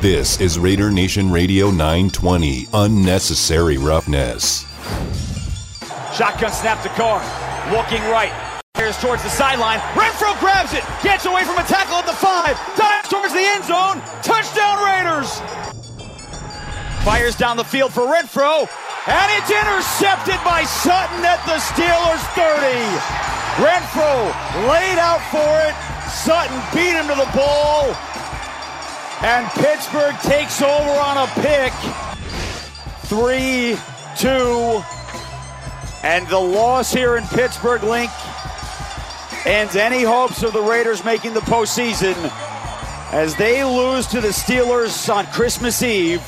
This is Raider Nation Radio 920, Unnecessary Roughness. Shotgun snap to Carr. Looking right. Here's towards the sideline. Renfro grabs it. Gets away from a tackle at the five. Dives towards the end zone. Touchdown Raiders. Fires down the field for Renfro. And it's intercepted by Sutton at the Steelers 30. Renfro laid out for it. Sutton beat him to the ball. And Pittsburgh takes over on a pick. Three, two, and the loss here in Pittsburgh Link ends any hopes of the Raiders making the postseason as they lose to the Steelers on Christmas Eve,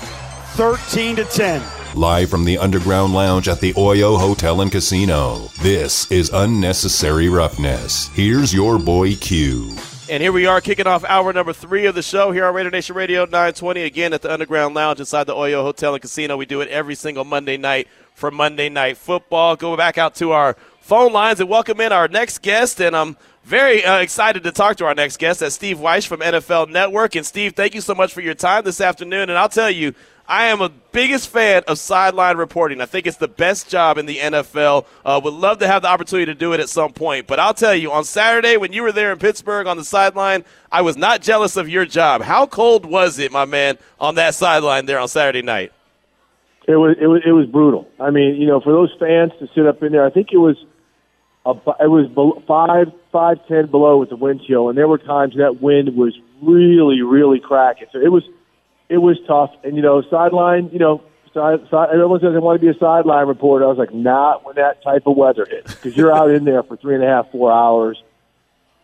13 to 10. Live from the Underground Lounge at the Oyo Hotel and Casino, this is Unnecessary Roughness. Here's your boy Q. And here we are kicking off hour number three of the show here on Raider Nation Radio 920 again at the Underground Lounge inside the Oyo Hotel and Casino. We do it every single Monday night for Monday Night Football. Go back out to our phone lines and welcome in our next guest. And I'm very uh, excited to talk to our next guest. That's Steve Wyche from NFL Network. And Steve, thank you so much for your time this afternoon. And I'll tell you, I am a biggest fan of sideline reporting. I think it's the best job in the NFL. Uh, would love to have the opportunity to do it at some point. But I'll tell you, on Saturday when you were there in Pittsburgh on the sideline, I was not jealous of your job. How cold was it, my man, on that sideline there on Saturday night? It was it was it was brutal. I mean, you know, for those fans to sit up in there, I think it was a, it was five five ten below with the wind chill, and there were times that wind was really really cracking. So it was it was tough. And you know, sideline, you know, side, side, everyone says they want to be a sideline reporter. I was like, not when that type of weather hits, because you're out in there for three and a half, four hours.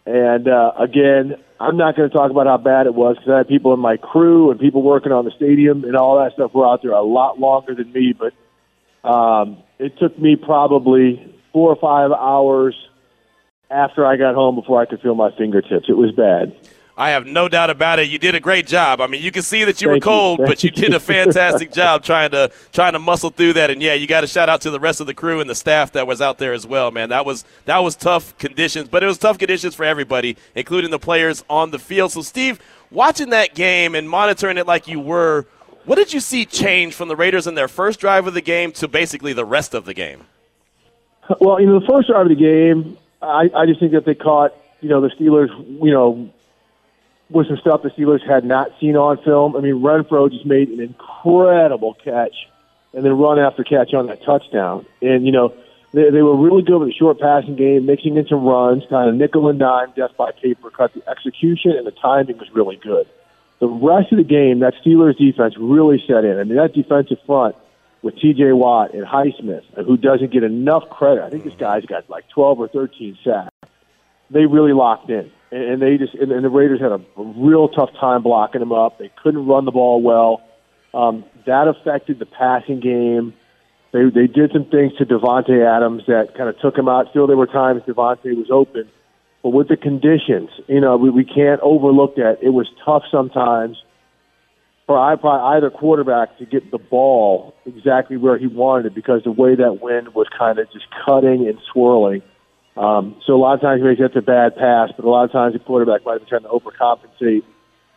And uh, again, I'm not going to talk about how bad it was because I had people in my crew and people working on the stadium and all that stuff were out there a lot longer than me. But um, it took me probably four or five hours after I got home before I could feel my fingertips. It was bad. I have no doubt about it. You did a great job. I mean, you can see that you Thank were cold, you. but you did a fantastic job trying to trying to muscle through that. And yeah, you got to shout out to the rest of the crew and the staff that was out there as well, man. That was that was tough conditions, but it was tough conditions for everybody, including the players on the field. So, Steve, watching that game and monitoring it like you were, what did you see change from the Raiders in their first drive of the game to basically the rest of the game? Well, you know, the first drive of the game, I, I just think that they caught, you know, the Steelers, you know, with some stuff the Steelers had not seen on film. I mean, Renfro just made an incredible catch and then run after catch on that touchdown. And, you know, they, they were really good with the short passing game, mixing in some runs, kind of nickel and dime, death by paper cut. The execution and the timing was really good. The rest of the game, that Steelers defense really set in. I mean, that defensive front with T.J. Watt and Highsmith, who doesn't get enough credit. I think this guy's got like 12 or 13 sacks. They really locked in and they just and, the Raiders had a, real tough time blocking them up. They couldn't run the ball well. Um, that affected the passing game. They they did some things to Davante Adams that kind of took him out. Still, there were times Davante was open, but with the conditions, you know, we, we can't overlook that. It was tough sometimes for either quarterback to get the ball exactly where he wanted it because the way that wind was kind of just cutting and swirling. Um, so a lot of times maybe that's a bad pass, but a lot of times the quarterback might be trying to overcompensate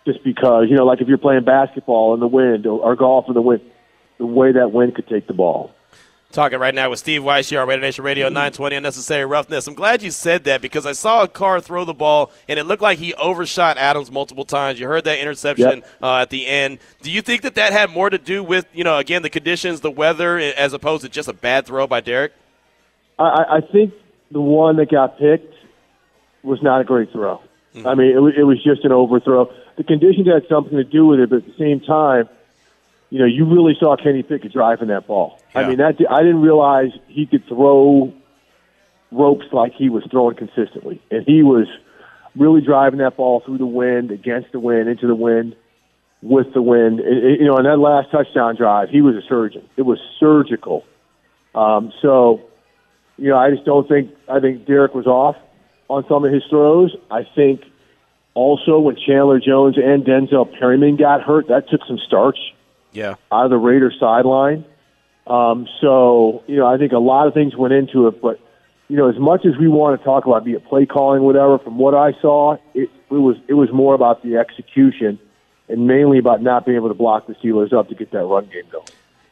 just because, you know, like if you're playing basketball in the wind or, or golf in the wind, the way that wind could take the ball. Talking right now with Steve Wyche here on Raider Nation Radio 920 Unnecessary Roughness. I'm glad you said that because I saw a Carr throw the ball and it looked like he overshot Adams multiple times. You heard that interception yep. uh, at the end. Do you think that that had more to do with, you know, again, the conditions, the weather, as opposed to just a bad throw by Derek? I, I think the one that got picked was not a great throw. Mm-hmm. I mean, it was, it was just an overthrow. The conditions had something to do with it, but at the same time, you know, you really saw Kenny Pickett driving that ball. Yeah. I mean, that I didn't realize he could throw ropes like he was throwing consistently, and he was really driving that ball through the wind, against the wind, into the wind, with the wind. It, it, you know, on that last touchdown drive, he was a surgeon. It was surgical. Um, so you know, I just don't think I think Derek was off on some of his throws. I think also when Chandler Jones and Denzel Perryman got hurt, that took some starch yeah. out of the Raiders sideline. Um, so, you know, I think a lot of things went into it, but you know, as much as we want to talk about be it play calling, whatever, from what I saw, it, it was it was more about the execution and mainly about not being able to block the Steelers up to get that run game going.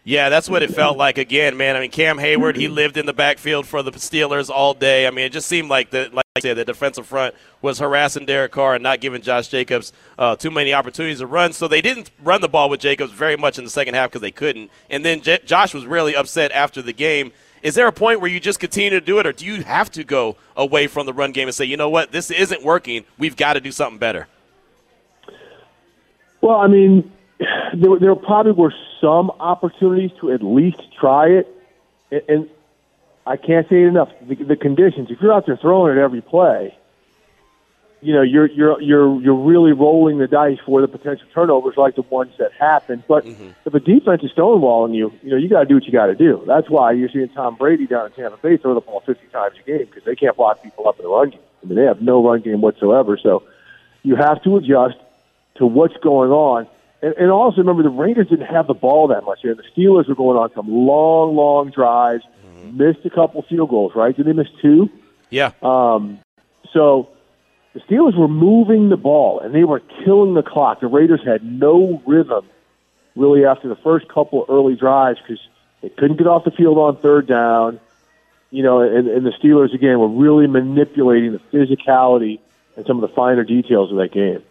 Yeah, that's what it felt like again, man. I mean, Cam Hayward, he lived in the backfield for the Steelers all day. I mean, it just seemed like the like I said, the defensive front was harassing Derek Carr and not giving Josh Jacobs uh, too many opportunities to run. So they didn't run the ball with Jacobs very much in the second half because they couldn't. And then J- Josh was really upset after the game. Is there a point where you just continue to do it, or do you have to go away from the run game and say, you know what, this isn't working. We've got to do something better. Well, I mean, there, there probably were some opportunities to at least try it, and, and I can't say it enough. The, the conditions. If you're out there throwing it every play, you know you're you're you're you're really rolling the dice for the potential turnovers like the ones that happen. But mm-hmm. if a defense is stonewalling you, you know you got to do what you got to do. That's why you're seeing Tom Brady down in Tampa Bay throw the ball 50 times a game because they can't block people up in the run game. I mean they have no run game whatsoever. So you have to adjust to what's going on. And, and also remember, the Raiders didn't have the ball that much here. The Steelers were going on some long, long drives, mm-hmm. missed a couple field goals, right? Did they miss two? Yeah. Um, so the Steelers were moving the ball, and they were killing the clock. The Raiders had no rhythm really after the first couple early drives because they couldn't get off the field on third down. You know, and, and the Steelers again were really manipulating the physicality and some of the finer details of that game.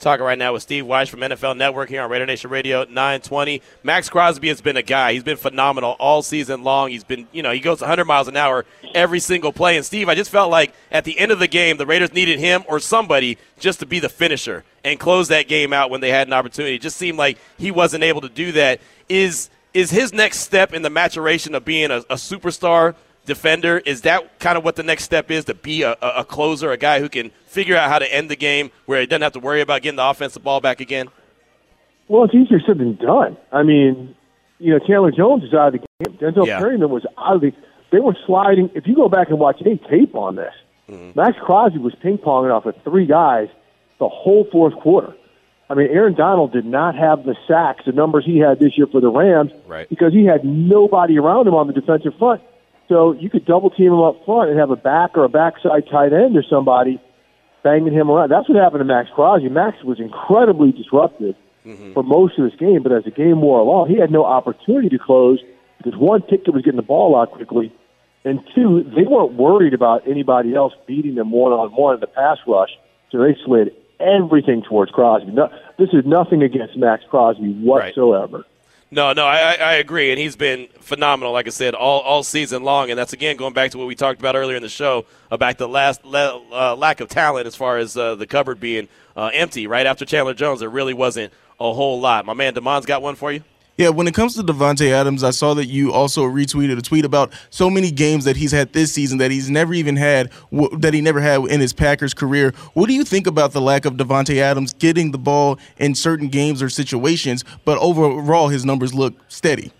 Talking right now with Steve Wyche from NFL Network here on Raider Nation Radio 920. Maxx Crosby has been a guy. He's been phenomenal all season long. He's been, you know, he goes 100 miles an hour every single play. And Steve, I just felt like at the end of the game, the Raiders needed him or somebody just to be the finisher and close that game out when they had an opportunity. It just seemed like he wasn't able to do that. Is is his next step in the maturation of being a, a superstar defender. Is that kind of what the next step is to be a, a, closer, a guy who can figure out how to end the game where he doesn't have to worry about getting the offensive ball back again? Well, it's easier said than done. I mean, you know, Chandler Jones is out of the game. Denzel yeah. Perryman was out of the. They were sliding. If you go back and watch any tape on this, mm-hmm. Maxx Crosby was ping ponging off of three guys the whole fourth quarter. I mean, Aaron Donald did not have the sacks, the numbers he had this year for the Rams, right. because he had nobody around him on the defensive front. So you could double team him up front and have a back or a backside tight end or somebody banging him around. That's what happened to Maxx Crosby. Maxx was incredibly disruptive mm-hmm. for most of this game, but as the game wore along, he had no opportunity to close because one, Pickett was getting the ball out quickly, and two, they weren't worried about anybody else beating them one on one in the pass rush, so they slid everything towards Crosby. No, this is nothing against Maxx Crosby whatsoever. Right. No, no, I, I agree, and he's been phenomenal. Like I said, all, all season long, and that's again going back to what we talked about earlier in the show about the last le, uh, lack of talent as far as uh, the cupboard being uh, empty. Right after Chandler Jones, there really wasn't a whole lot. My man Damon's got one for you. Yeah, when it comes to Davante Adams, I saw that you also retweeted a tweet about so many games that he's had this season that he's never even had that he never had in his Packers career. What do you think about the lack of Davante Adams getting the ball in certain games or situations, but overall his numbers look steady?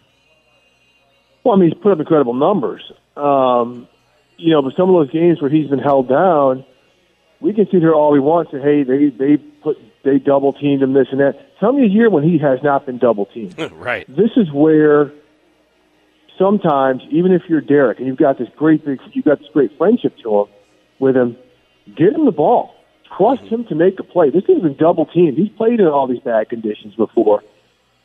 Well, I mean, he's put up incredible numbers. Um, you know, but some of those games where he's been held down, we can sit here all we want. Say, hey, they they put they double teamed him, this and that. Tell me a year when he has not been double teamed. right. This is where sometimes, even if you're Derek and you've got this great big, you've got this great friendship to him with him, get him the ball. Trust mm-hmm. him to make a play. This been double teamed. He's played in all these bad conditions before,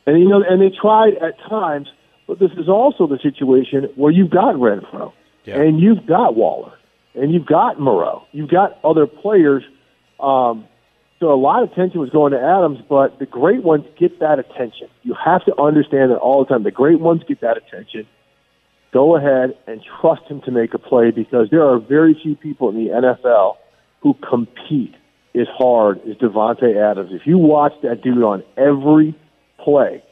and you know, and they tried at times. But this is also the situation where you've got Renfro, yeah. and you've got Waller, and you've got Moreau. You've got other players um, so a lot of attention was going to Adams, but the great ones get that attention. You have to understand that all the time. The great ones get that attention. Go ahead and trust him to make a play because there are very few people in the NFL who compete as hard as Davante Adams. If you watch that dude on every play,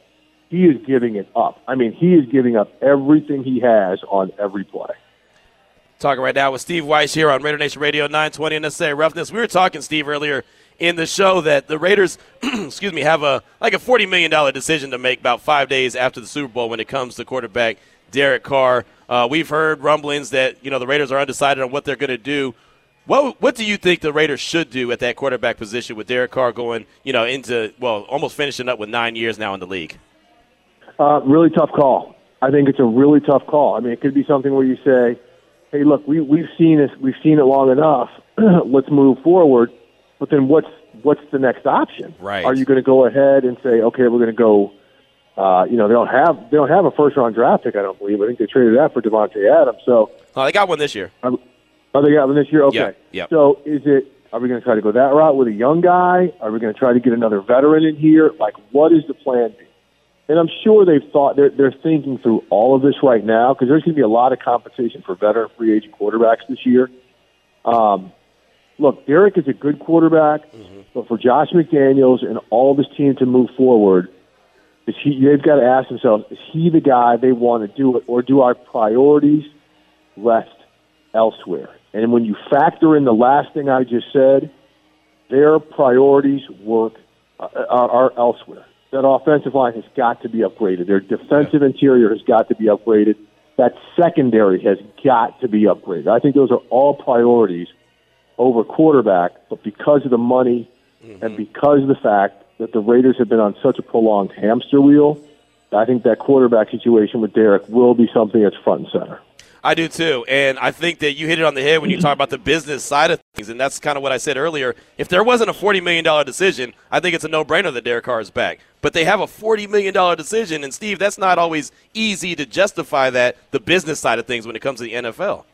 he is giving it up. I mean, he is giving up everything he has on every play. Talking right now with Steve Wyche here on Raider Nation Radio 920 Unnecessary Roughness. We were talking, Steve, earlier in the show that the Raiders, excuse me, have a like a forty million dollar decision to make about five days after the Super Bowl when it comes to quarterback Derek Carr. Uh, we've heard rumblings that you know the Raiders are undecided on what they're going to do. What what do you think the Raiders should do at that quarterback position with Derek Carr going you know into well almost finishing up with nine years now in the league? Uh, really tough call. I think it's a really tough call. I mean, it could be something where you say, "Hey, look, we we've seen this, we've seen it long enough. Let's move forward." But then what's what's the next option? Right. Are you going to go ahead and say, okay, we're going to go? Uh, you know, they don't have they don't have a first round draft pick. I don't believe. I think they traded that for Davante Adams. So, oh, they got one this year. oh, they got one this year. Okay. Yep, yep. So, is it? Are we going to try to go that route with a young guy? Are we going to try to get another veteran in here? Like, what is the plan? B? And I'm sure they've thought they're they're thinking through all of this right now because there's going to be a lot of competition for veteran free agent quarterbacks this year. Um, look, Derek is a good quarterback, but for Josh McDaniels and all of his team to move forward, is he? They've got to ask themselves: Is he the guy they want to do it, or do our priorities rest elsewhere? And when you factor in the last thing I just said, their priorities work uh, are, are elsewhere. That offensive line has got to be upgraded. Their defensive interior has got to be upgraded. That secondary has got to be upgraded. I think those are all priorities over quarterback, but because of the money and mm-hmm. because of the fact that the Raiders have been on such a prolonged hamster wheel, I think that quarterback situation with Derek will be something that's front and center. I do too. And I think that you hit it on the head when you talk about the business side of things. And that's kind of what I said earlier. If there wasn't a $40 million decision, I think it's a no brainer that Derek Carr is back. But they have a $40 million decision. And, Steve, that's not always easy to justify that, the business side of things, when it comes to the NFL.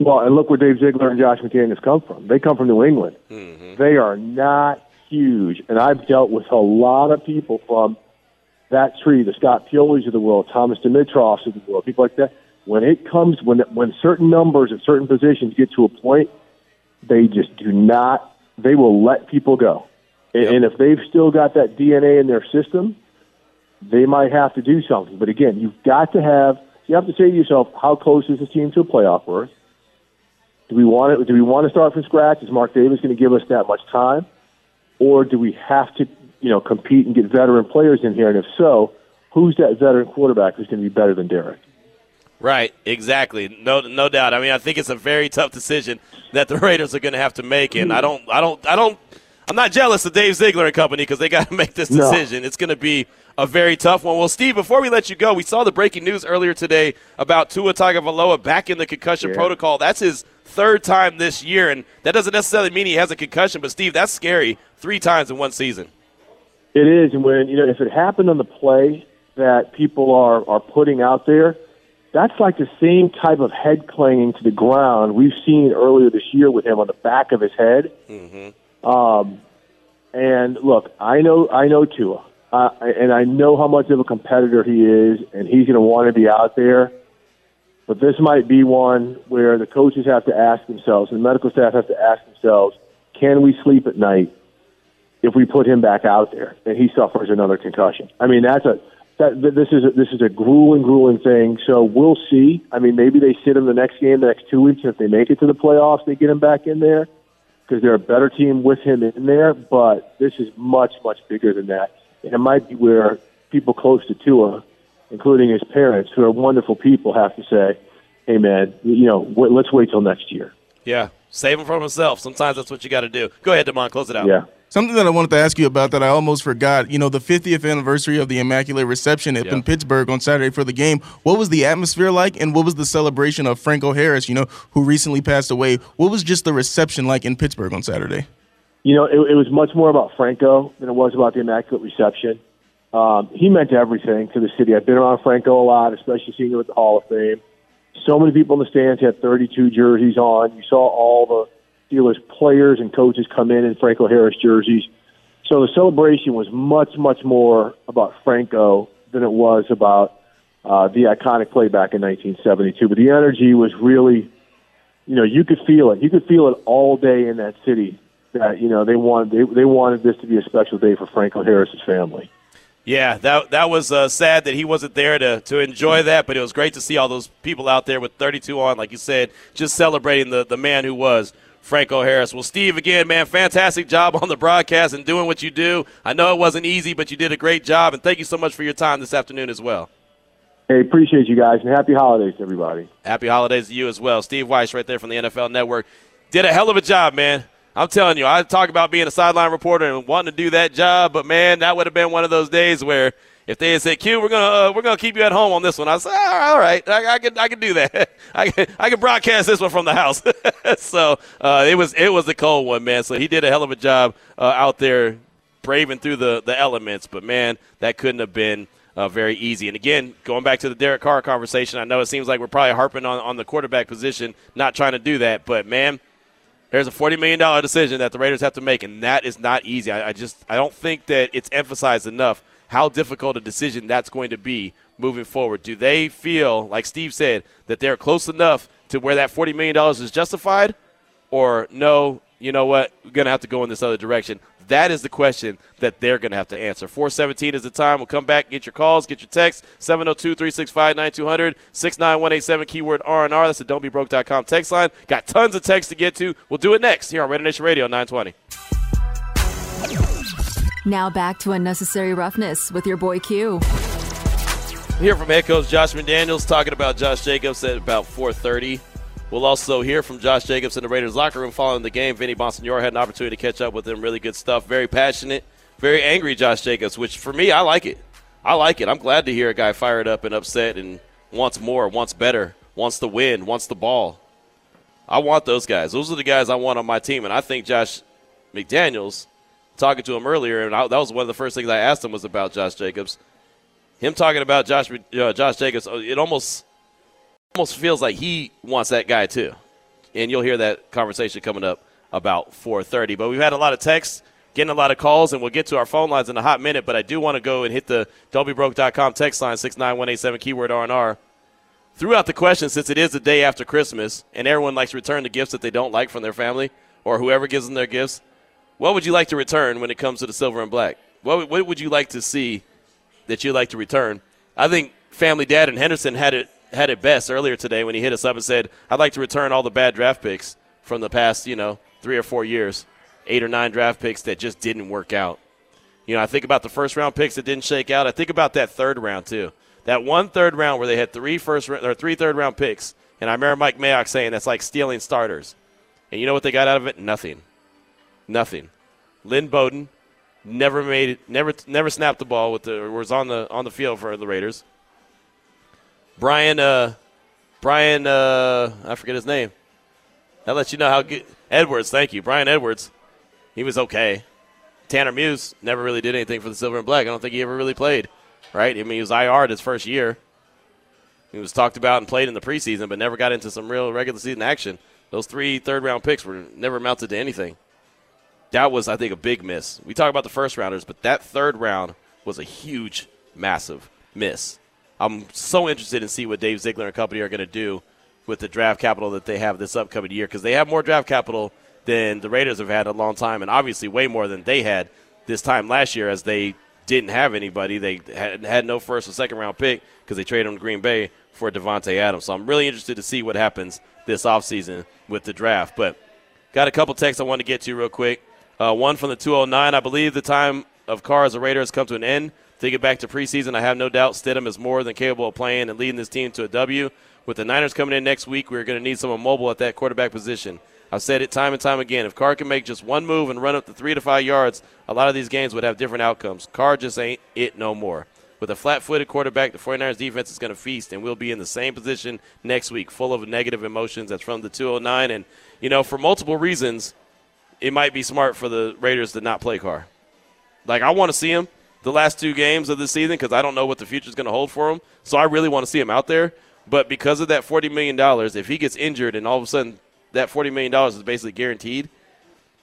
Well, and look where Dave Ziegler and Josh McDaniels come from. They come from New England. Mm-hmm. They are not huge. And I've dealt with a lot of people from that tree, the Scott Pioli's of the world, Thomas Dimitroffs of the world, people like that. When it comes, when when certain numbers at certain positions get to a point, they just do not. They will let people go, and, and if they've still got that DNA in their system, they might have to do something. But again, you've got to have. You have to say to yourself, how close is this team to a playoff berth? Do we want it? Do we want to start from scratch? Is Mark Davis going to give us that much time, or do we have to, you know, compete and get veteran players in here? And if so, who's that veteran quarterback who's going to be better than Derek? Right, exactly. No, no doubt. I mean, I think it's a very tough decision that the Raiders are going to have to make, and I don't, I don't, I don't. I'm not jealous of Dave Ziegler and company because they got to make this No. decision. It's going to be a very tough one. Well, Steve, before we let you go, we saw the breaking news earlier today about Tua Tagovailoa back in the concussion Yeah. protocol. That's his third time this year, and that doesn't necessarily mean he has a concussion. But Steve, that's scary. Three times in one season. It is, and when you know if it happened on the play that people are are putting out there, that's like the same type of head clanging to the ground we've seen earlier this year with him on the back of his head. Um, and look, I know I know Tua, uh, and I know how much of a competitor he is, and he's going to want to be out there. But this might be one where the coaches have to ask themselves, and the medical staff have to ask themselves, can we sleep at night if we put him back out there and he suffers another concussion. I mean, that's a that th- this is a, this is a grueling, grueling thing. So we'll see. I mean, maybe they sit him the next game, the next two weeks, and if they make it to the playoffs, they get him back in there because they're a better team with him in there. But this is much, much bigger than that, and it might be where people close to Tua, including his parents, who are wonderful people, have to say, "Hey, man, you know, w- let's wait till next year." Yeah, save him from himself. Sometimes that's what you got to do. Go ahead, Demond, close it out. Yeah. Something that I wanted to ask you about that I almost forgot. You know, the 50th anniversary of the Immaculate Reception up Yeah. in Pittsburgh on Saturday for the game. What was the atmosphere like, and what was the celebration of Franco Harris, you know, who recently passed away? What was just the reception like in Pittsburgh on Saturday? You know, it, it was much more about Franco than it was about the Immaculate Reception. Um, he meant everything to the city. I've been around Franco a lot, especially seeing him at the Hall of Fame. So many people in the stands had 32 jerseys on. You saw all the Steelers players and coaches come in in Franco Harris jerseys. So the celebration was much, much more about Franco than it was about uh, the iconic play back in 1972. But the energy was really, you know, you could feel it. You could feel it all day in that city. That you know they wanted they, they wanted this to be a special day for Franco Harris's family. Yeah, that that was uh, sad that he wasn't there to to enjoy that, but it was great to see all those people out there with 32 on, like you said, just celebrating the the man who was Franco Harris. Well, Steve, again, man, fantastic job on the broadcast and doing what you do. I know it wasn't easy, but you did a great job, and thank you so much for your time this afternoon as well. Hey, appreciate you guys and happy holidays to everybody. Happy holidays to you as well. Steve Wyche, right there from the NFL Network, did a hell of a job, man. I'm telling you, I talk about being a sideline reporter and wanting to do that job, but man, that would have been one of those days where If they had said, "Q, we're gonna uh, we're gonna keep you at home on this one," I said, "All right, I, I can I can do that. I can I can broadcast this one from the house." so uh, it was it was a cold one, man. So he did a hell of a job uh, out there braving through the the elements. But man, that couldn't have been. Uh, very easy. And again, going back to the Derek Carr conversation, I know it seems like we're probably harping on, on the quarterback position, not trying to do that. But man, there's a $40 million decision that the Raiders have to make, and that is not easy. I, I, just I don't think that it's emphasized enough how difficult a decision that's going to be moving forward. Do they feel, like Steve said, that they're close enough to where that $40 million is justified? Or no, you know what, we're going to have to go in this other direction. That is the question that they're going to have to answer. 417 is the time. We'll come back, get your calls, get your texts. 702-365-9200, 69187, keyword R&R. That's the don'tbebroke.com text line. Got tons of texts to get to. We'll do it next here on Raider Nation Radio 920. Now back to unnecessary roughness with your boy Q. Here from head coach Josh McDaniels talking about Josh Jacobs at about 430. We'll also hear from Josh Jacobs in the Raiders locker room following the game. Vinny Bonsignore had an opportunity to catch up with him. Really good stuff. Very passionate, very angry Josh Jacobs, which for me, I like it. I like it. I'm glad to hear a guy fired up and upset and wants more, wants better, wants to win, wants the ball. I want those guys. Those are the guys I want on my team. And I think Josh McDaniels, talking to him earlier, and I, that was one of the first things I asked him was about Josh Jacobs. Him talking about Josh uh, Josh Jacobs, it almost almost feels like he wants that guy too. And you'll hear that conversation coming up about 4:30. But we've had a lot of texts, getting a lot of calls, and we'll get to our phone lines in a hot minute. But I do want to go and hit the don'tbebroke.com text line six nine one eight seven keyword R and R. Throughout the question, since it is the day after Christmas, and everyone likes to return the gifts that they don't like from their family or whoever gives them their gifts, what would you like to return when it comes to the silver and black? What, what would you like to see that you'd like to return? I think Family Dad and Henderson had it had it best earlier today when he hit us up and said, I'd like to return all the bad draft picks from the past, you know, three or four years, eight or nine draft picks that just didn't work out. You know, I think about the first round picks that didn't shake out. I think about that third round too. That one third round where they had three first or three third round picks, and I remember Mike Mayock saying that's like stealing starters. And you know what they got out of it? Nothing. Nothing. Lynn Bowden never made it, never never snapped the ball with the was on the on the field for the Raiders. Bryan, uh, Bryan, uh, I forget his name. That lets you know how good Edwards. Thank you, Bryan Edwards. He was okay. Tanner Muse never really did anything for the Silver and Black. I don't think he ever really played. Right? I mean, he was IR'd his first year. He was talked about and played in the preseason, but never got into some real regular season action. Those three third round picks were never amounted to anything. That was, I think, a big miss. We talk about the first rounders, but that third round was a huge, massive miss. I'm so interested in see what Dave Ziegler and company are going to do with the draft capital that they have this upcoming year because they have more draft capital than the Raiders have had a long time, and obviously way more than they had this time last year as they didn't have anybody. They had, had no first or second round pick because they traded on Green Bay for Davante Adams. So I'm really interested to see what happens this offseason with the draft. But got a couple texts I want to get to real quick. Uh, one from the 209. I believe the time of Carr as a Raider has come to an end. Thinking back to preseason, I have no doubt Stidham is more than capable of playing and leading this team to a W. With the Niners coming in next week, we're going to need someone mobile at that quarterback position. I've said it time and time again. If Carr can make just one move and run up to three to five yards, a lot of these games would have different outcomes. Carr just ain't it no more. With a flat footed quarterback, the 49ers defense is going to feast, and we'll be in the same position next week, full of negative emotions. That's from the 209. And, you know, for multiple reasons, it might be smart for the Raiders to not play Carr. Like, I want to see him the last two games of the season because I don't know what the future is going to hold for him. So I really want to see him out there. But because of that $40 million, if he gets injured and all of a sudden that $40 million is basically guaranteed,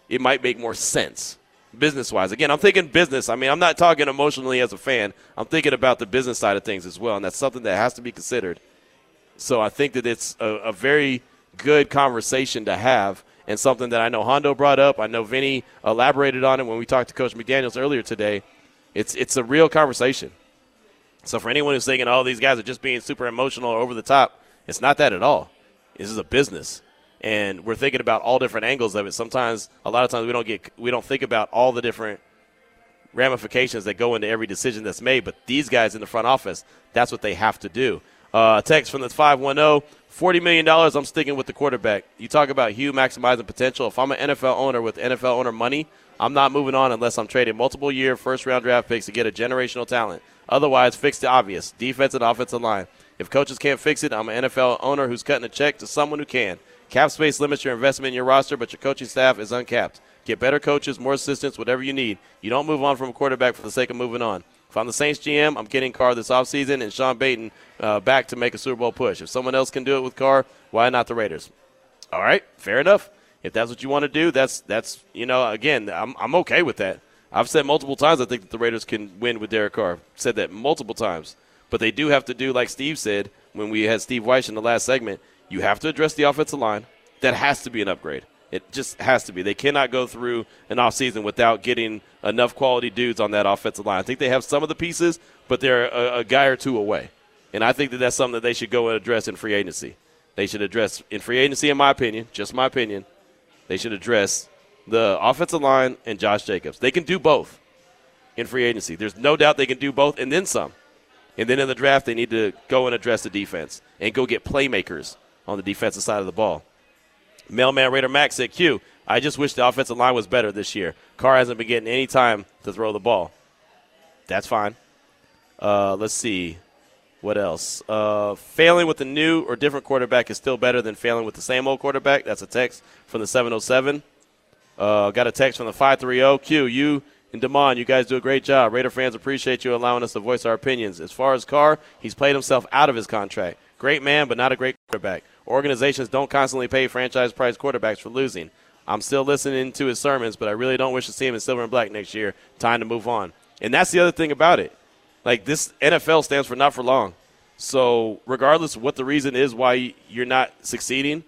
it might make more sense business wise. Again, I'm thinking business. I mean, I'm not talking emotionally as a fan, I'm thinking about the business side of things as well. And that's something that has to be considered. So I think that it's a, a very good conversation to have and something that I know Hondo brought up. I know Vinny elaborated on it when we talked to Coach McDaniels earlier today. It's it's a real conversation. So for anyone who's thinking, "Oh, these guys are just being super emotional or over the top," it's not that at all. This is a business, and we're thinking about all different angles of it. Sometimes, a lot of times, we don't get we don't think about all the different ramifications that go into every decision that's made. But these guys in the front office, that's what they have to do. Uh, text from the 510 $40 million, I'm sticking with the quarterback. You talk about Hue maximizing potential. If I'm an NFL owner with NFL owner money, I'm not moving on unless I'm trading multiple year first round draft picks to get a generational talent. Otherwise, fix the obvious defense and offensive line. If coaches can't fix it, I'm an NFL owner who's cutting a check to someone who can. Cap space limits your investment in your roster, but your coaching staff is uncapped. Get better coaches, more assistants, whatever you need. You don't move on from a quarterback for the sake of moving on. If I'm the Saints GM, I'm getting Carr this offseason and Sean Payton uh, back to make a Super Bowl push. If someone else can do it with Carr, why not the Raiders? All right, fair enough. If that's what you want to do, that's that's you know again, I'm I'm okay with that. I've said multiple times I think that the Raiders can win with Derek Carr. Said that multiple times, but they do have to do like Steve said when we had Steve Wyche in the last segment. You have to address the offensive line. That has to be an upgrade. It just has to be. They cannot go through an offseason without getting enough quality dudes on that offensive line. I think they have some of the pieces, but they're a, a guy or two away. And I think that that's something that they should go and address in free agency. They should address in free agency, in my opinion, just my opinion. They should address the offensive line and Josh Jacobs. They can do both in free agency. There's no doubt they can do both, and then some. And then in the draft, they need to go and address the defense and go get playmakers on the defensive side of the ball. Mailman Raider Max at Q, I just wish the offensive line was better this year. Carr hasn't been getting any time to throw the ball. That's fine. Uh, let's see. What else? Uh, failing with a new or different quarterback is still better than failing with the same old quarterback. That's a text from the 707. Uh, got a text from the 530. Q, you and Damon, you guys do a great job. Raider fans appreciate you allowing us to voice our opinions. As far as Carr, he's played himself out of his contract. Great man, but not a great quarterback. Organizations don't constantly pay franchise price quarterbacks for losing. I'm still listening to his sermons, but I really don't wish to see him in silver and black next year. Time to move on. And that's the other thing about it. Like this NFL stands for not for long. So regardless of what the reason is why you're not succeeding,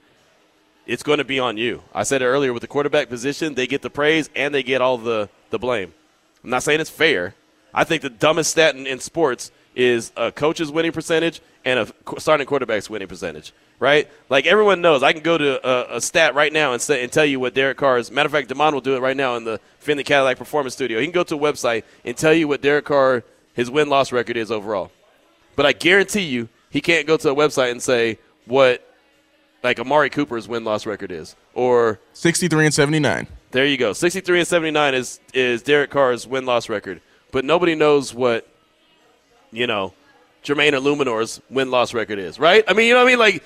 it's going to be on you. I said it earlier with the quarterback position, they get the praise and they get all the, the blame. I'm not saying it's fair. I think the dumbest stat in, in sports is a coach's winning percentage and a starting quarterback's winning percentage right? Like everyone knows, I can go to a, a, stat right now and say and tell you what Derek Carr is. Matter of fact, Demond will do it right now in the Finley Cadillac Performance Studio. He can go to a website and tell you what Derek Carr his win loss record is overall. But I guarantee you, he can't go to a website and say what like Amari Cooper's win loss record is or 63 and 79. There you go. 63 and 79 is is Derek Carr's win loss record. But nobody knows what you know Jermaine Eluemunor's win loss record is, right? I mean, you know what I mean? Like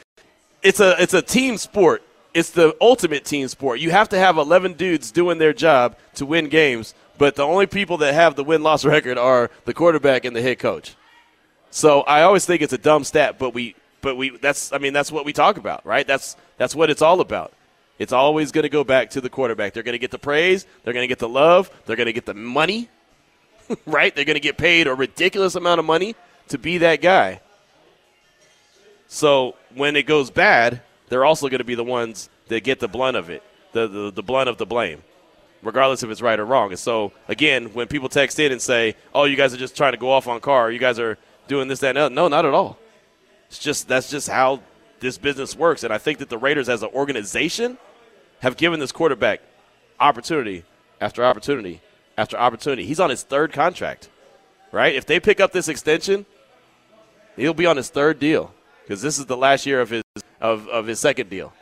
it's a it's a team sport. It's the ultimate team sport. You have to have 11 dudes doing their job to win games, but the only people that have the win loss record are the quarterback and the head coach. So I always think it's a dumb stat, but we but we that's I mean that's what we talk about, right? That's that's what it's all about. It's always going to go back to the quarterback. They're going to get the praise, they're going to get the love, they're going to get the money, right? They're going to get paid a ridiculous amount of money to be that guy. So when it goes bad, they're also going to be the ones that get the blunt of it, the, the, the blunt of the blame, regardless if it's right or wrong. And so, again, when people text in and say, oh, you guys are just trying to go off on Carr, you guys are doing this, that, and that, no, not at all. It's just that's just how this business works. And I think that the Raiders as an organization have given this quarterback opportunity after opportunity after opportunity. He's on his third contract, right? If they pick up this extension, he'll be on his third deal because this is the last year of his of, of his second deal.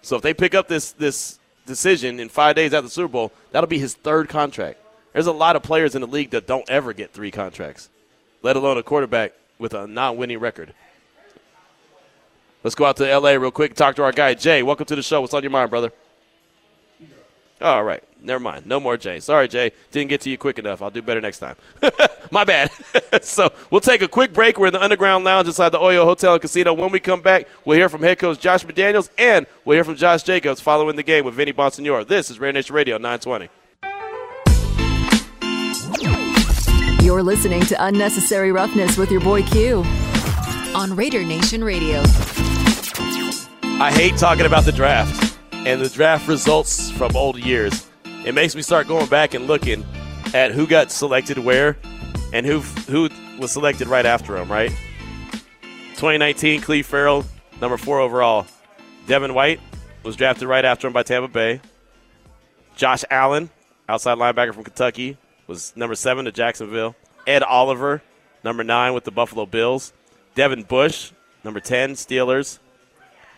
So if they pick up this this decision in five days after the Super Bowl, that'll be his third contract. There's a lot of players in the league that don't ever get three contracts, let alone a quarterback with a non-winning record. Let's go out to LA real quick and talk to our guy Jay. Welcome to the show. What's on your mind, brother? All right. Never mind. No more Jay. Sorry, Jay. Didn't get to you quick enough. I'll do better next time. My bad. so we'll take a quick break. We're in the underground lounge inside the Oyo Hotel and Casino. When we come back, we'll hear from head coach Josh McDaniels and we'll hear from Josh Jacobs following the game with Vinny Bonsignore. This is Raider Nation Radio 920. You're listening to Unnecessary Roughness with your boy Q on Raider Nation Radio. I hate talking about the draft and the draft results from old years it makes me start going back and looking at who got selected where and who who was selected right after him, right? 2019, Clelin Ferrell, number four overall. Devin White was drafted right after him by Tampa Bay. Josh Allen, outside linebacker from Kentucky, was number seven to Jacksonville. Ed Oliver, number nine with the Buffalo Bills. Devin Bush, number 10, Steelers.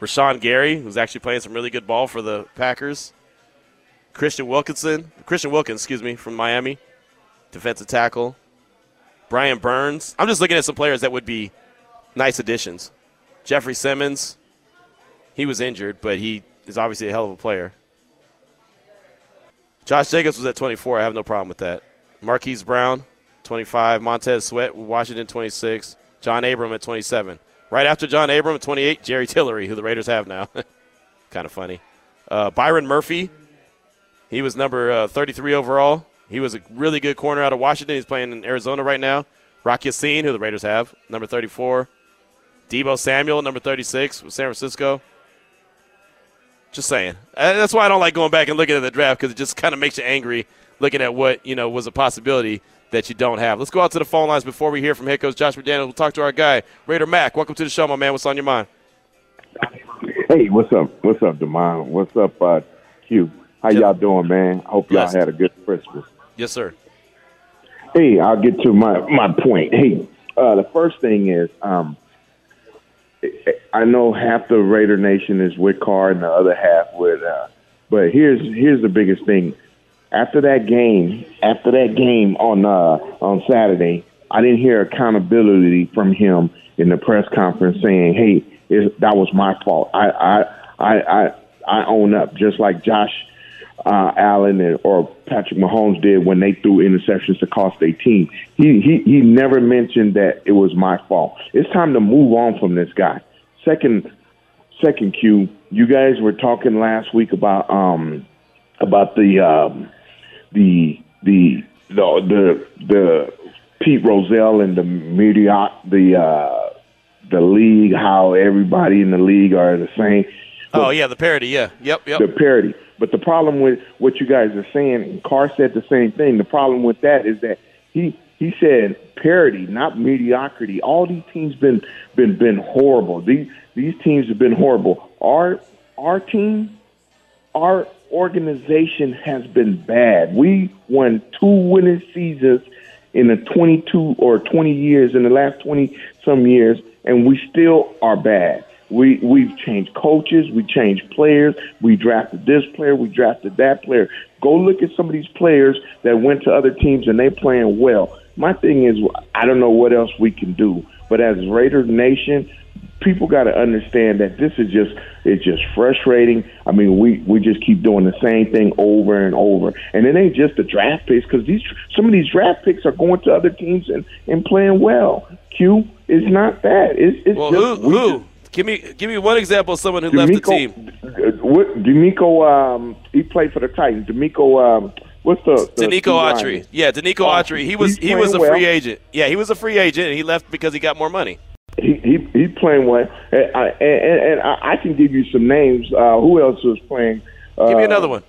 Rashan Gary, who's actually playing some really good ball for the Packers. Christian Wilkinson, Christian Wilkins, excuse me, from Miami, defensive tackle. Brian Burns. I'm just looking at some players that would be nice additions. Jeffrey Simmons. He was injured, but he is obviously a hell of a player. Josh Jacobs was at 24. I have no problem with that. Marquise Brown, 25. Montez Sweat, Washington, 26. John Abram at 27. Right after John Abram at 28, Jerry Tillery, who the Raiders have now. kind of funny. Uh, Byron Murphy, he was number uh, 33 overall. He was a really good corner out of Washington. He's playing in Arizona right now. Rock Ya-Sin, who the Raiders have, number 34. Deebo Samuel, number 36, with San Francisco. Just saying. Uh, That's why I don't like going back and looking at the draft because it just kind of makes you angry looking at what you know was a possibility that you don't have. Let's go out to the phone lines before we hear from head coach Josh. We'll talk to our guy Raider Mac. Welcome to the show, my man. What's on your mind? Hey, what's up? What's up, Demond? What's up, uh, Q? How Yep. y'all doing, man? Hope y'all Blessed. had a good Christmas. Yes, sir. Hey, I'll get to my my point. Hey, uh, the first thing is, um, I know half the Raider Nation is with Carr and the other half with, uh, but here's here's the biggest thing. After that game, after that game on uh, on Saturday, I didn't hear accountability from him in the press conference saying, "Hey, it, that was my fault. I I I I, I own up," just like Josh uh, Allen and, or Patrick Mahomes did when they threw interceptions to cost their team. He, he he never mentioned that it was my fault. It's time to move on from this guy. Second second Q, you guys were talking last week about um about the um the the the the, the Pete Rozelle and the media the uh the league how everybody in the league are the same Oh yeah, the parody. Yeah. Yep. Yep. the parody. But the problem with what you guys are saying, and Carr said the same thing. The problem with that is that he he said parody, not mediocrity. All these teams been been been horrible. These these teams have been horrible. Our our team, our organization has been bad. We won two winning seasons in the 22 or 20 years in the last 20 some years, and we still are bad. We we've changed coaches, we changed players, we drafted this player, we drafted that player. Go look at some of these players that went to other teams and they playing well. My thing is, I don't know what else we can do, but as Raider Nation, people got to understand that this is just it's just frustrating. I mean, we we just keep doing the same thing over and over, and it ain't just the draft picks because these some of these draft picks are going to other teams and and playing well. Q is not that. It's, it's Well, just, who? Who? just- Give me give me one example of someone who left the team. uh, What D'Amico? Um, he played for the Titans. D'Amico. Um, what's the, the Denico Autry. Yeah, Denico Autry. Autry. He was he was a playing free well. agent. Yeah, he was a free agent, and he left because he got more money. He he he playing well, and, I- and, and I, I can give you some names. Uh, who else was playing? Uh, Give me another one.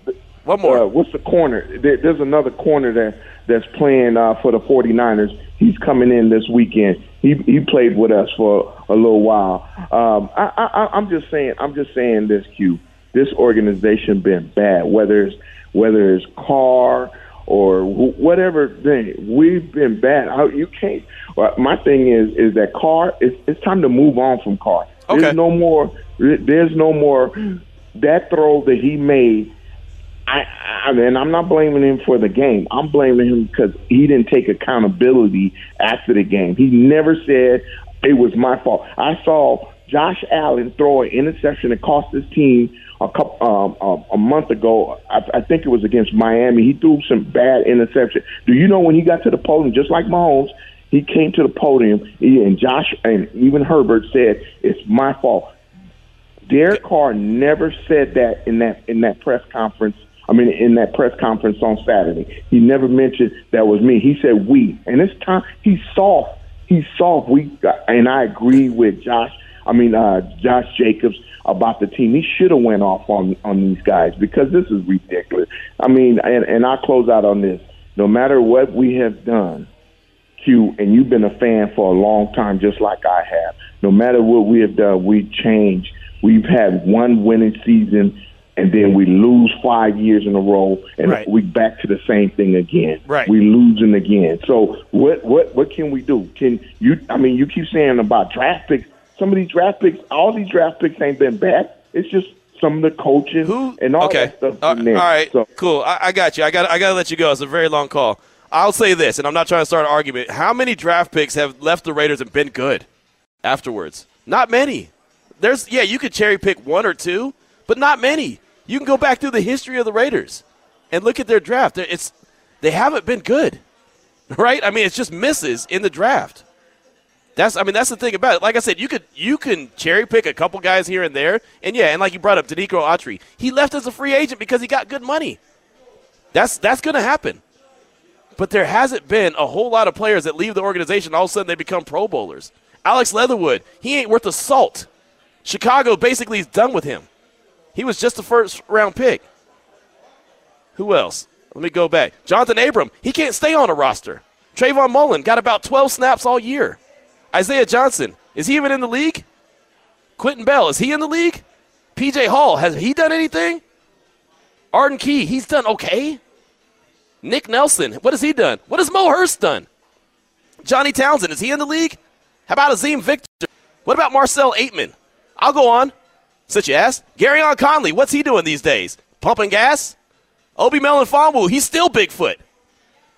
One more. Uh, what's the corner? There, there's another corner that that's playing uh, for the 49ers. He's coming in this weekend. He he played with us for a little while. Um, I, I, I'm just saying. I'm just saying this. Q. This organization been bad. Whether it's whether it's Carr or wh- whatever thing, we've been bad. How- You can't. My thing is is that Carr. It's, it's time to move on from Carr. Okay. There's no more. There's no more. That throw that he made I, I mean, I'm not blaming him for the game. I'm blaming him because he didn't take accountability after the game. He never said it was my fault. I saw Josh Allen throw an interception that cost his team a couple um, a, a month ago. I, I think it was against Miami. He threw some bad interception. Do you know when he got to the podium, just like Mahomes? He came to the podium, he, and Josh and even Herbert said, "It's my fault." Derek Carr never said that in that in that press conference. I mean, in that press conference on Saturday, he never mentioned that was me. He said we, and it's time. He's soft. He's soft. We and I agree with Josh. I mean, uh, Josh Jacobs about the team. He should have went off on on these guys because this is ridiculous. I mean, and and I close out on this. No matter what we have done, Q, and you've been a fan for a long time, just like I have. No matter what we have done, we change. We've had one winning season, and then we lose five years in a row, and Right. we back to the same thing again. Right. We losing again. So what what what can we do? Can you? I mean, you keep saying about draft picks. Some of these draft picks, all these draft picks ain't been bad. It's just some of the coaches Who? and all okay. that stuff All all right. So Cool. I, I got you. I got. I got to let you go. It's a very long call. I'll say this, and I'm not trying to start an argument. How many draft picks have left the Raiders and been good afterwards? Not many. There's yeah, you could cherry pick one or two, but not many. You can go back through the history of the Raiders and look at their draft. It's they haven't been good, right? I mean, it's just misses in the draft. That's I mean that's the thing about it. Like I said, you could you can cherry pick a couple guys here and there, and yeah, and like you brought up, Denico Autry, he left as a free agent because he got good money. That's that's going to happen. But there hasn't been a whole lot of players that leave the organization. All of a sudden, they become Pro Bowlers. Alex Leatherwood, he ain't worth a salt. Chicago basically is done with him. He was just a first round pick. Who else? Let me go back. Jonathan Abram, he can't stay on a roster. Trayvon Mullen got about 12 snaps all year. Isaiah Johnson, is he even in the league? Quinton Bell, is he in the league? PJ Hall, has he done anything? Arden Key, he's done okay. Nick Nelson, what has he done? What has Mo Hurst done? Johnny Townsend, is he in the league? How about Azeem Victor? What about Marcel Ateman? I'll go on. Since you asked. Gareon Conley, what's he doing these days? Pumping gas? Obi Melifonwu, he's still Bigfoot.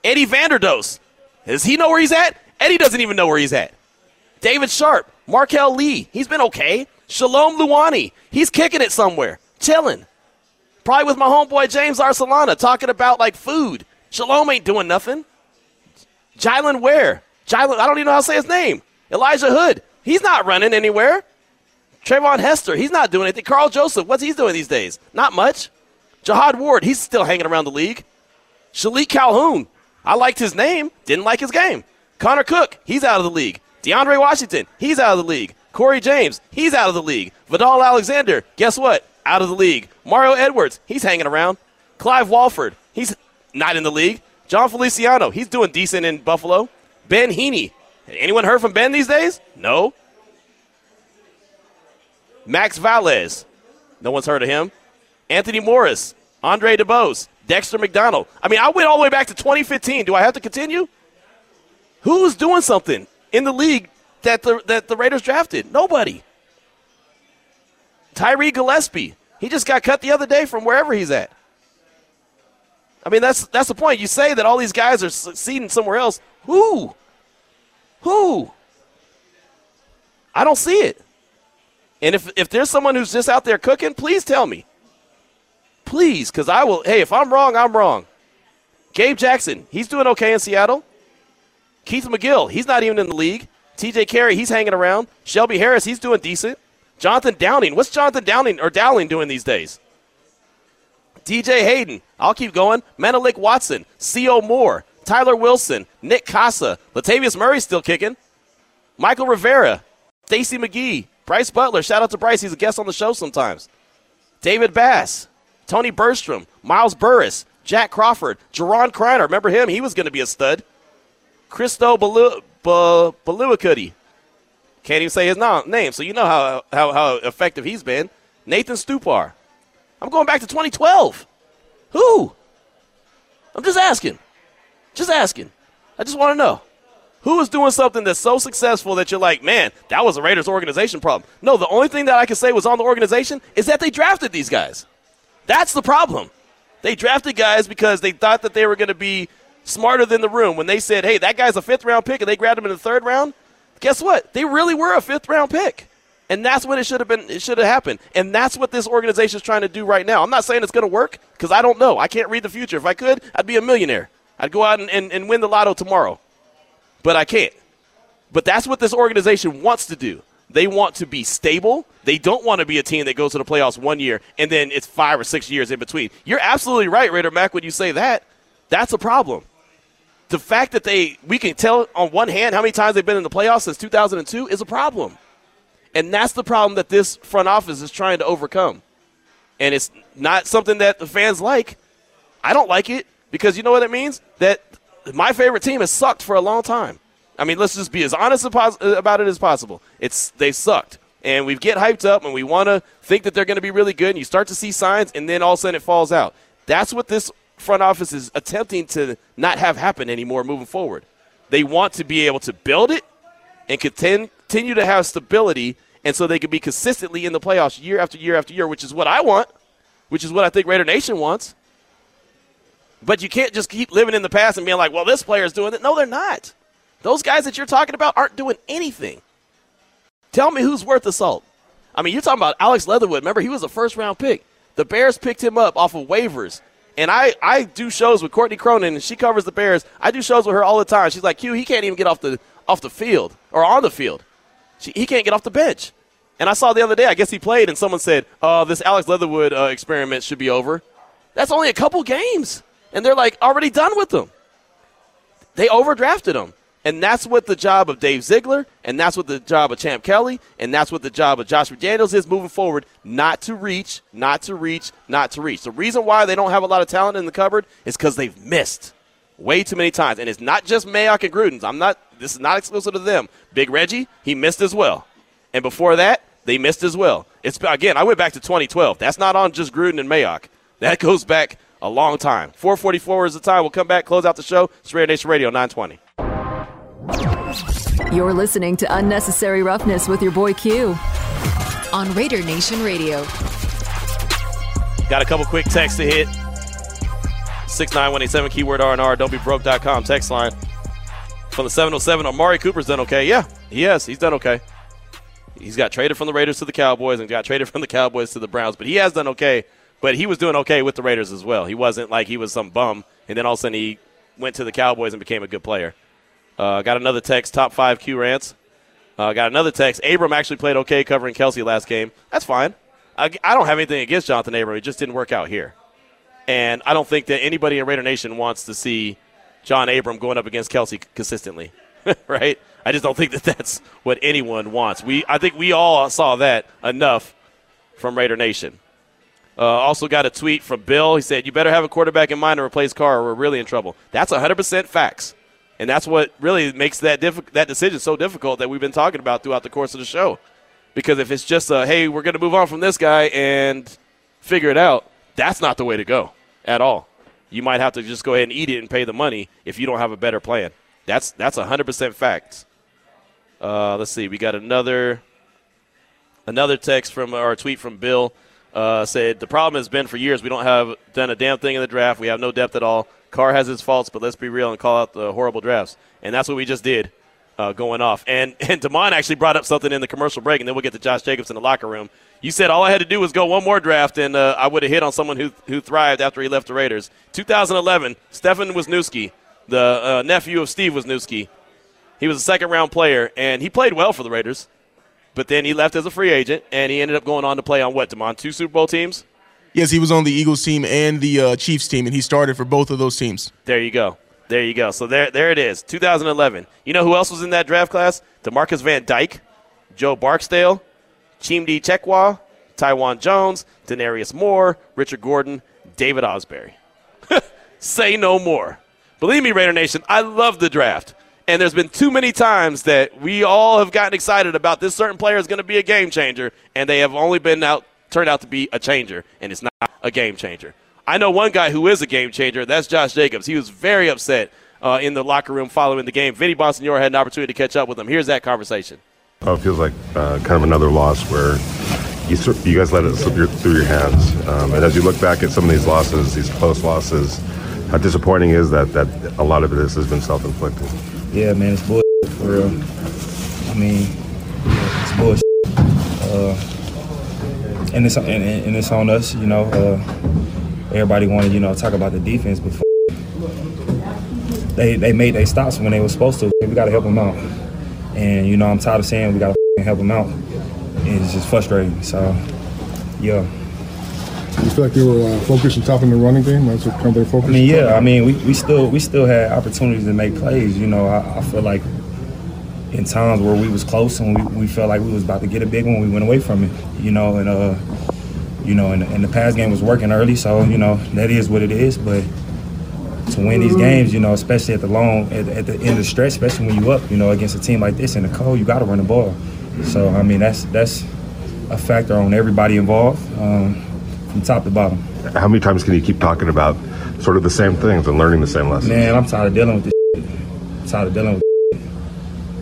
Eddie Vanderdoes, does he know where he's at? Eddie doesn't even know where he's at. David Sharpe, Marquel Lee, he's been okay. Shalom Luani, he's kicking it somewhere, chilling. Probably with my homeboy James Arcelana talking about like food. Shalom ain't doing nothing. Jylan Ware, Jylan, I don't even know how to say his name. Elijah Hood, he's not running anywhere. Treyvon Hester, he's not doing anything. Karl Joseph, what's he doing these days? Not much. Jihad Ward, he's still hanging around the league. Shilique Calhoun, I liked his name, didn't like his game. Connor Cook, he's out of the league. DeAndre Washington, he's out of the league. Cory James, he's out of the league. Vadal Alexander, guess what? Out of the league. Mario Edwards, he's hanging around. Clive Walford, he's not in the league. Jon Feliciano, he's doing decent in Buffalo. Ben Heeney, anyone heard from Ben these days? No. Max Valles, no one's heard of him. Anthony Morris, Andre DeBose, Dexter McDonald. I mean, I went all the way back to 2015. Do I have to continue? Who's doing something in the league that the, that the Raiders drafted? Nobody. Tyree Gillespie. He just got cut the other day from wherever he's at. I mean, that's that's the point. You say that all these guys are succeeding somewhere else. Who? Who? I don't see it. And if if there's someone who's just out there cooking, please tell me. Please, because I will. Hey, if I'm wrong, I'm wrong. Gabe Jackson, he's doing okay in Seattle. Keith McGill, he's not even in the league. TJ Carrie, he's hanging around. Shelby Harris, he's doing decent. Jonathan Downing, what's Jonathan Downing or Dowling doing these days? DJ Hayden, I'll keep going. Menelik Watson, Sio Moore, Tyler Wilson, Nick Kasa, Latavius Murray still kicking. Mychal Rivera, Stacy McGee, Brice Butler. Shout out to Brice, he's a guest on the show sometimes. David Bass, Tony Bergstrom, Miles Burris, Jack Crawford, Juron Criner. Remember him? He was going to be a stud. Christo Bilukidi. Can't even say his name, so you know how, how, how effective he's been. Nathan Stupar. I'm going back to 2012. Who? I'm just asking. Just asking. I just want to know. Who is doing something that's so successful that you're like, man, that was a Raiders organization problem? No, the only thing that I can say was on the organization is that they drafted these guys. That's the problem. They drafted guys because they thought that they were going to be smarter than the room. When they said, hey, that guy's a fifth round pick, and they grabbed him in the third round, guess what? They really were a fifth round pick. And that's what it should have been. It should have happened. And that's what this organization is trying to do right now. I'm not saying it's going to work because I don't know. I can't read the future. If I could, I'd be a millionaire. I'd go out and, and, and win the lotto tomorrow. But I can't. But that's what this organization wants to do. They want to be stable. They don't want to be a team that goes to the playoffs one year and then it's five or six years in between. You're absolutely right, Raider Mac, when you say that. That's a problem. The fact that they we can tell on one hand how many times they've been in the playoffs since 2002 is a problem. And that's the problem that this front office is trying to overcome. And it's not something that the fans like. I don't like it because you know what it means? That my favorite team has sucked for a long time. I mean, let's just be as honest about it as possible. It's they sucked, and we get hyped up and we want to think that they're going to be really good. And you start to see signs, and then all of a sudden it falls out. That's what this front office is attempting to not have happen anymore moving forward. They want to be able to build it and continue to have stability, and so they can be consistently in the playoffs year after year after year, which is what I want, which is what I think Raider Nation wants. But you can't just keep living in the past and being like, well, this player's doing it. No, they're not. Those guys that you're talking about aren't doing anything. Tell me who's worth the salt. I mean, you're talking about Alex Leatherwood. Remember, he was a first round pick. The Bears picked him up off of waivers. And I, I do shows with Courtney Cronin, and she covers the Bears. I do shows with her all the time. She's like, Q, he can't even get off the off the field or on the field. She, he can't get off the bench. And I saw the other day, I guess he played, and someone said, "Oh, this Alex Leatherwood uh, experiment should be over." That's only a couple games, and they're like already done with them. They overdrafted him. And that's what the job of Dave Ziegler, and that's what the job of Champ Kelly, and that's what the job of Josh McDaniels is moving forward. Not to reach, not to reach, not to reach. The reason why they don't have a lot of talent in the cupboard is because they've missed way too many times. And it's not just Mayock and Gruden's. I'm not. This is not exclusive to them. Big Reggie, he missed as well. And before that, they missed as well. It's again. I went back to 2012. That's not on just Gruden and Mayock. That goes back a long time. 444 is the time. We'll come back, close out the show. It's Raider Nation Radio 920. You're listening to Unnecessary Roughness with your boy Q on Raider Nation Radio. Got a couple quick texts to hit. 69187 keyword R&R, don't be broke.com text line. From the 707, Amari Cooper's done okay. Yeah, he has. He's done okay. He's got traded from the Raiders to the Cowboys and got traded from the Cowboys to the Browns, but he has done okay. But he was doing okay with the Raiders as well. He wasn't like he was some bum, and then all of a sudden he went to the Cowboys and became a good player. Uh, got another text, top five Q rants. Uh, got another text. Abram actually played okay covering Kelce last game. That's fine. I, I don't have anything against Jonathan Abram. It just didn't work out here. And I don't think that anybody in Raider Nation wants to see John Abram going up against Kelce consistently, right? I just don't think that that's what anyone wants. We, I think we all saw that enough from Raider Nation. Uh, also got a tweet from Bill. He said, "You better have a quarterback in mind to replace Carr, or we're really in trouble." That's 100% facts. And that's what really makes that that decision so difficult that we've been talking about throughout the course of the show. Because if it's just a, hey, we're going to move on from this guy and figure it out, that's not the way to go at all. You might have to just go ahead and eat it and pay the money if you don't have a better plan. That's that's 100% fact. Uh, let's see. We got another another text from our tweet from Bill. Uh, said the problem has been for years we don't have done a damn thing in the draft. We have no depth at all. Carr has his faults, but let's be real and call out the horrible drafts. And that's what we just did uh, going off. And and Damon actually brought up something in the commercial break, and then we'll get to Josh Jacobs in the locker room. You said all I had to do was go one more draft, and uh, I would have hit on someone who, who thrived after he left the Raiders. 2011, Stefan Wisniewski, the uh, nephew of Steve Wisniewski. He was a second round player, and he played well for the Raiders. But then he left as a free agent, and he ended up going on to play on what, Damon? Two Super Bowl teams? Yes, he was on the Eagles team and the uh, Chiefs team, and he started for both of those teams. There you go. There you go. So there, there it is. 2011. You know who else was in that draft class? Demarcus Van Dyke, Joe Barksdale, Chimdi Chekwa, Taiwan Jones, Denarius Moore, Richard Gordon, David Ausberry. Say no more. Believe me, Raider Nation, I love the draft. And there's been too many times that we all have gotten excited about this certain player is going to be a game changer, and they have only been out turned out to be a changer, and it's not a game changer. I know one guy who is a game changer. That's Josh Jacobs. He was very upset uh, in the locker room following the game. Vinny Bonsignore had an opportunity to catch up with him. Here's that conversation. Oh, it feels like uh, kind of another loss where you, you guys let it slip your, through your hands. Um, and as you look back at some of these losses, these close losses, how disappointing is that that a lot of this has been self-inflicted? Yeah, man, it's bullshit for real. I mean, it's bullshit. Uh, and it's and, and, it's on us. You know, uh, everybody wanted you know talk about the defense, but they they made their stops when they were supposed to. We got to help them out, and you know I'm tired of saying we got to help them out. It's just frustrating. So, yeah. You feel like they were uh, focused on top in the running game? That's what kind of their focus. I mean, yeah. I mean, we, we still we still had opportunities to make plays. You know, I, I feel like in times where we was close and we, we felt like we was about to get a big one, we went away from it. You know, and uh, you know, and, and the pass game was working early, so you know that is what it is. But to win these games, you know, especially at the long at, at the end of the stretch, especially when you up, you know, against a team like this in the cold, you got to run the ball. So I mean, that's that's a factor on everybody involved, um, from top to bottom. How many times can you keep talking about sort of the same things and learning the same lessons? Man, I'm tired of dealing with this. Shit. I'm tired of dealing with.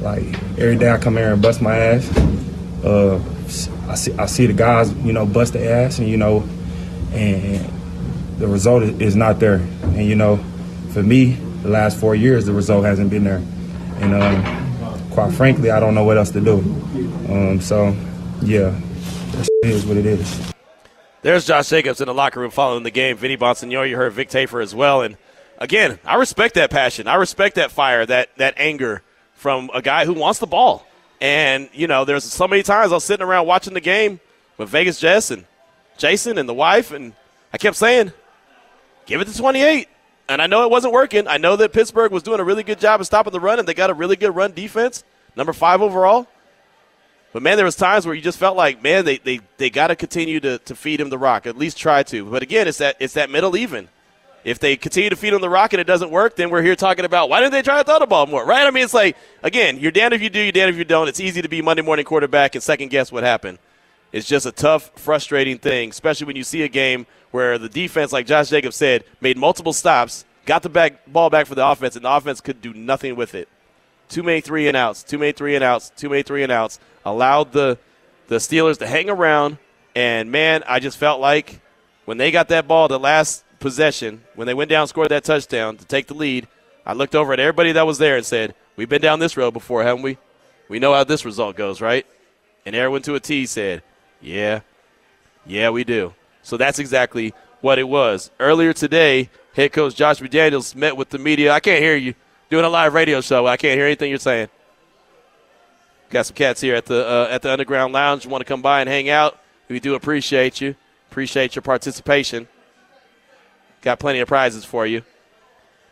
Like every day I come here and bust my ass. Uh, I see I see the guys, you know, bust their ass, and you know, and the result is not there. And you know, for me, the last four years, the result hasn't been there. And um, quite frankly, I don't know what else to do. Um, so, yeah, that is what it is. There's Josh Jacobs in the locker room following the game. Vinny Bonsignore, you heard Vic Tafur as well. And again, I respect that passion. I respect that fire, that that anger from a guy who wants the ball. And, you know, there's so many times I was sitting around watching the game with Vegas Jess and Jason and the wife, and I kept saying, give it to 28. And I know it wasn't working. I know that Pittsburgh was doing a really good job of stopping the run, and they got a really good run defense, number five overall. But man, there was times where you just felt like, man, they, they, they got to continue to, feed him the rock, at least try to. But again, it's that it's that middle even. If they continue to feed him the rock and it doesn't work, then we're here talking about why didn't they try to throw the ball more, right? I mean, it's like again, you're damned if you do, you're damned if you don't. It's easy to be Monday morning quarterback and second guess what happened. It's just a tough, frustrating thing, especially when you see a game where the defense, like Josh Jacobs said, made multiple stops, got the back, ball back for the offense, and the offense could do nothing with it. Too many three and outs, too many three and outs, too many three and outs. Allowed the the Steelers to hang around, and man, I just felt like when they got that ball, the last possession, when they went down, scored that touchdown to take the lead, I looked over at everybody that was there and said, "We've been down this road before, haven't we? We know how this result goes, right?" And everyone to a T said, "Yeah, yeah, we do." So that's exactly what it was. Earlier today, head coach Josh McDaniels met with the media. I can't hear you doing a live radio show. I can't hear anything you're saying. Got some cats here at the uh, at the Underground Lounge. Want to come by and hang out? We do appreciate you. Appreciate your participation. Got plenty of prizes for you.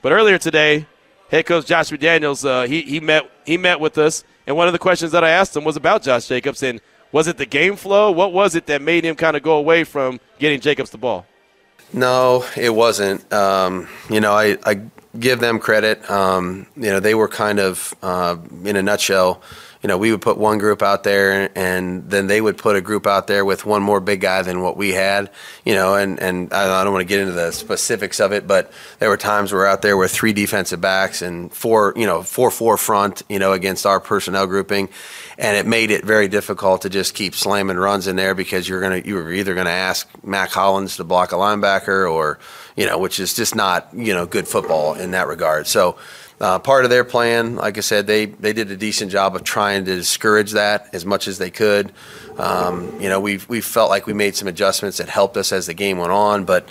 But earlier today, head coach Josh McDaniels, uh, he he met he met with us, and one of the questions that I asked him was about Josh Jacobs and was it the game flow? What was it that made him kind of go away from getting Jacobs the ball? No, it wasn't. Um, you know, I, I, give them credit. Um, you know, they were kind of, uh, in a nutshell, you know, we would put one group out there and then they would put a group out there with one more big guy than what we had, you know, and, and I don't want to get into the specifics of it, but there were times we are out there with three defensive backs and four, you know, four, four front, you know, against our personnel grouping. And it made it very difficult to just keep slamming runs in there because you're going to, you were either going to ask Mack Hollins to block a linebacker or, you know, which is just not, you know, good football in that regard. So, uh, part of their plan, like I said, they, they did a decent job of trying to discourage that as much as they could. Um, you know, we we felt like we made some adjustments that helped us as the game went on, but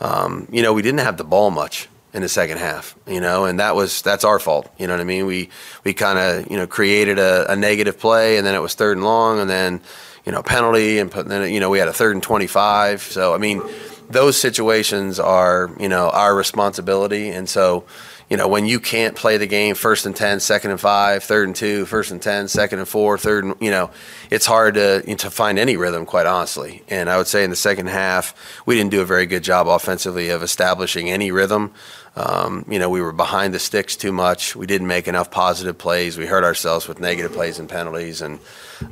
um, you know, we didn't have the ball much in the second half. You know, and that was that's our fault. You know what I mean? We we kind of you know created a, a negative play, and then it was third and long, and then you know penalty, and then you know we had a third and twenty five. So I mean, those situations are you know our responsibility, and so you know, when you can't play the game first and 10, second and five, third and two, first and 10, second and four, third and, you know, it's hard to, to find any rhythm, quite honestly. And I would say in the second half, we didn't do a very good job offensively of establishing any rhythm. Um, you know, we were behind the sticks too much. We didn't make enough positive plays. We hurt ourselves with negative plays and penalties. And,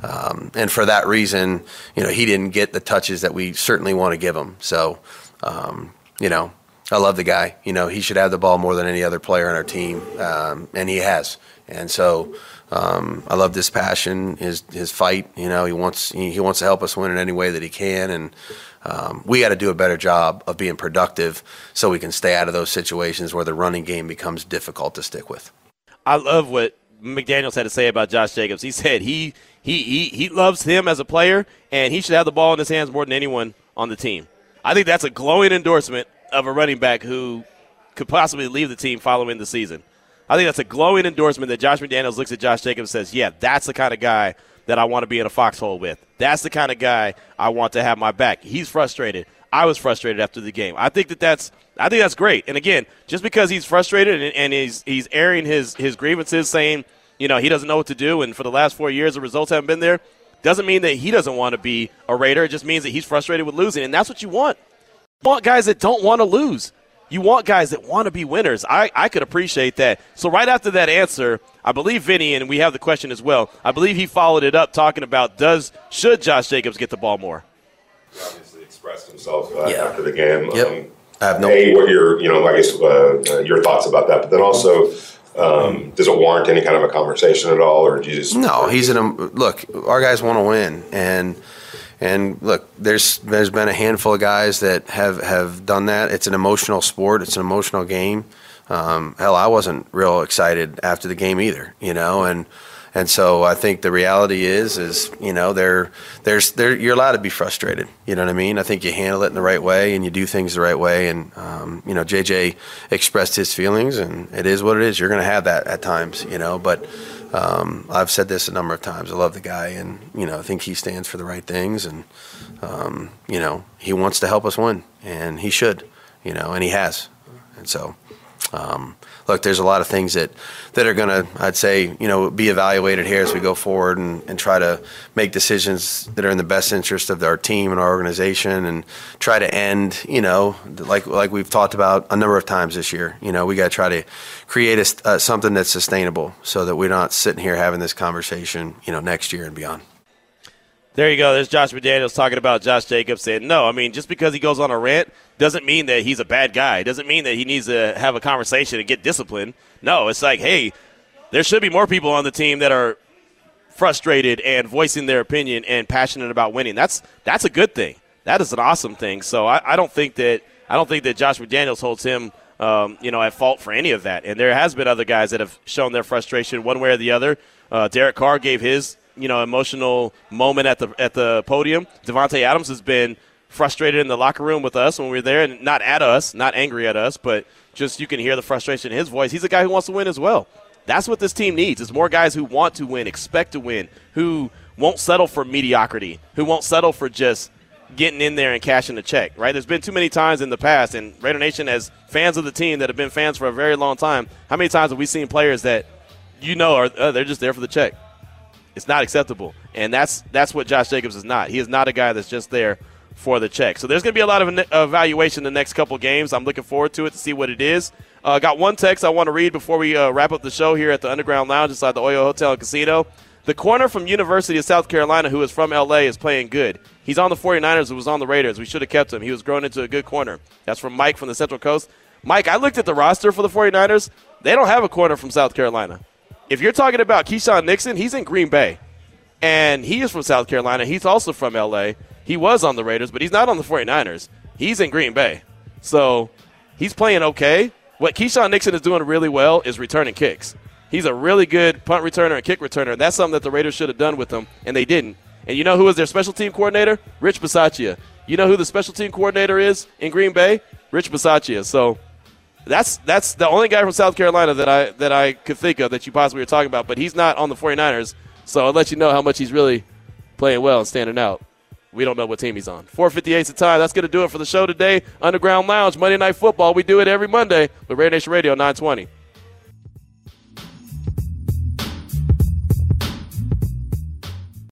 um, and for that reason, you know, he didn't get the touches that we certainly want to give him. So, um, you know, I love the guy. You know, he should have the ball more than any other player on our team, um, and he has. And so um, I love this passion, his his fight. You know, he wants he, wants to help us win in any way that he can, and um, we got to do a better job of being productive so we can stay out of those situations where the running game becomes difficult to stick with. I love what McDaniels had to say about Josh Jacobs. He said he he he, he loves him as a player, and he should have the ball in his hands more than anyone on the team. I think that's a glowing endorsement of a running back who could possibly leave the team following the season. I think that's a glowing endorsement that Josh McDaniels looks at Josh Jacobs and says, yeah, that's the kind of guy that I want to be in a foxhole with. That's the kind of guy I want to have my back. He's frustrated. I was frustrated after the game. I think that that's I think that's great. And again, just because he's frustrated and, and he's he's airing his his grievances, saying you know he doesn't know what to do, and for the last four years the results haven't been there, doesn't mean that he doesn't want to be a Raider. It just means that he's frustrated with losing, and that's what you want want guys that don't want to lose. You want guys that want to be winners. I, I could appreciate that. So right after that answer, I believe Vinny, and we have the question as well. I believe he followed it up talking about does should Josh Jacobs get the ball more? He obviously expressed himself uh, yeah. after the game. Yep. Um, I have no. A, what your you know I guess uh, uh, your thoughts about that, but then also. Um, does it warrant any kind of a conversation at all, or do you just? No, he's in a look. Our guys want to win, and And look, there's there's been a handful of guys that have have done that. It's an emotional sport. It's an emotional game. Um, hell, I wasn't real excited after the game either, you know, and and so I think the reality is is you know there there's there you're allowed to be frustrated. You know what I mean? I think you handle it in the right way and you do things the right way. And um, you know, JJ expressed his feelings, and it is what it is. You're going to have that at times, you know, but. Um, I've said this a number of times. I love the guy, and you know, I think he stands for the right things, and um, you know, he wants to help us win, and he should, you know, and he has, and so um, look, there's a lot of things that, that are going to, I'd say, you know, be evaluated here as we go forward and, and try to make decisions that are in the best interest of our team and our organization and try to end, you know, like like we've talked about a number of times this year. You know, we got to try to create a, uh, something that's sustainable so that we're not sitting here having this conversation, you know, next year and beyond. There you go. There's Josh McDaniels talking about Josh Jacobs saying, no, I mean, just because he goes on a rant doesn't mean that he's a bad guy. It doesn't mean that he needs to have a conversation and get disciplined. No, it's like, hey, there should be more people on the team that are frustrated and voicing their opinion and passionate about winning. That's that's a good thing. That is an awesome thing. So I, I don't think that I don't think that Josh McDaniels holds him um, you know, at fault for any of that. And there has been other guys that have shown their frustration one way or the other. Uh, Derek Carr gave his you know emotional moment at the at the podium. Davante Adams has been frustrated in the locker room with us when we were there, and not at us, not angry at us, but just you can hear the frustration in his voice. He's a guy who wants to win as well. That's what this team needs. Is more guys who want to win, expect to win, who won't settle for mediocrity, who won't settle for just getting in there and cashing the check. Right? There's been too many times in the past, and Raider Nation, as fans of the team that have been fans for a very long time, how many times have we seen players that you know are uh, they're just there for the check? It's not acceptable, and that's that's what Josh Jacobs is not. He is not a guy that's just there for the check. So there's going to be a lot of evaluation the next couple games. I'm looking forward to it to see what it is. Uh, got one text I want to read before we uh, wrap up the show here at the Underground Lounge inside the Oyo Hotel and Casino. The corner from University of South Carolina, who is from LA, is playing good. He's on the 49ers, who was on the Raiders. We should have kept him. He was growing into a good corner. That's from Mike from the Central Coast. Mike, I looked at the roster for the 49ers. They don't have a corner from South Carolina. If you're talking about Keisean Nixon, he's in Green Bay. And he is from South Carolina. He's also from LA. He was on the Raiders, but he's not on the 49ers. He's in Green Bay. So he's playing okay. What Keisean Nixon is doing really well is returning kicks. He's a really good punt returner and kick returner. And that's something that the Raiders should have done with him, and they didn't. And you know who is their special team coordinator? Rich Bisaccia. You know who the special team coordinator is in Green Bay? Rich Bisaccia. So that's that's the only guy from South Carolina that I that I could think of that you possibly were talking about, but he's not on the 49ers. So I'll let you know how much he's really playing well and standing out. We don't know what team he's on. 458 the time. That's going to do it for the show today. Underground Lounge, Monday Night Football. We do it every Monday with Raider Nation Radio 920.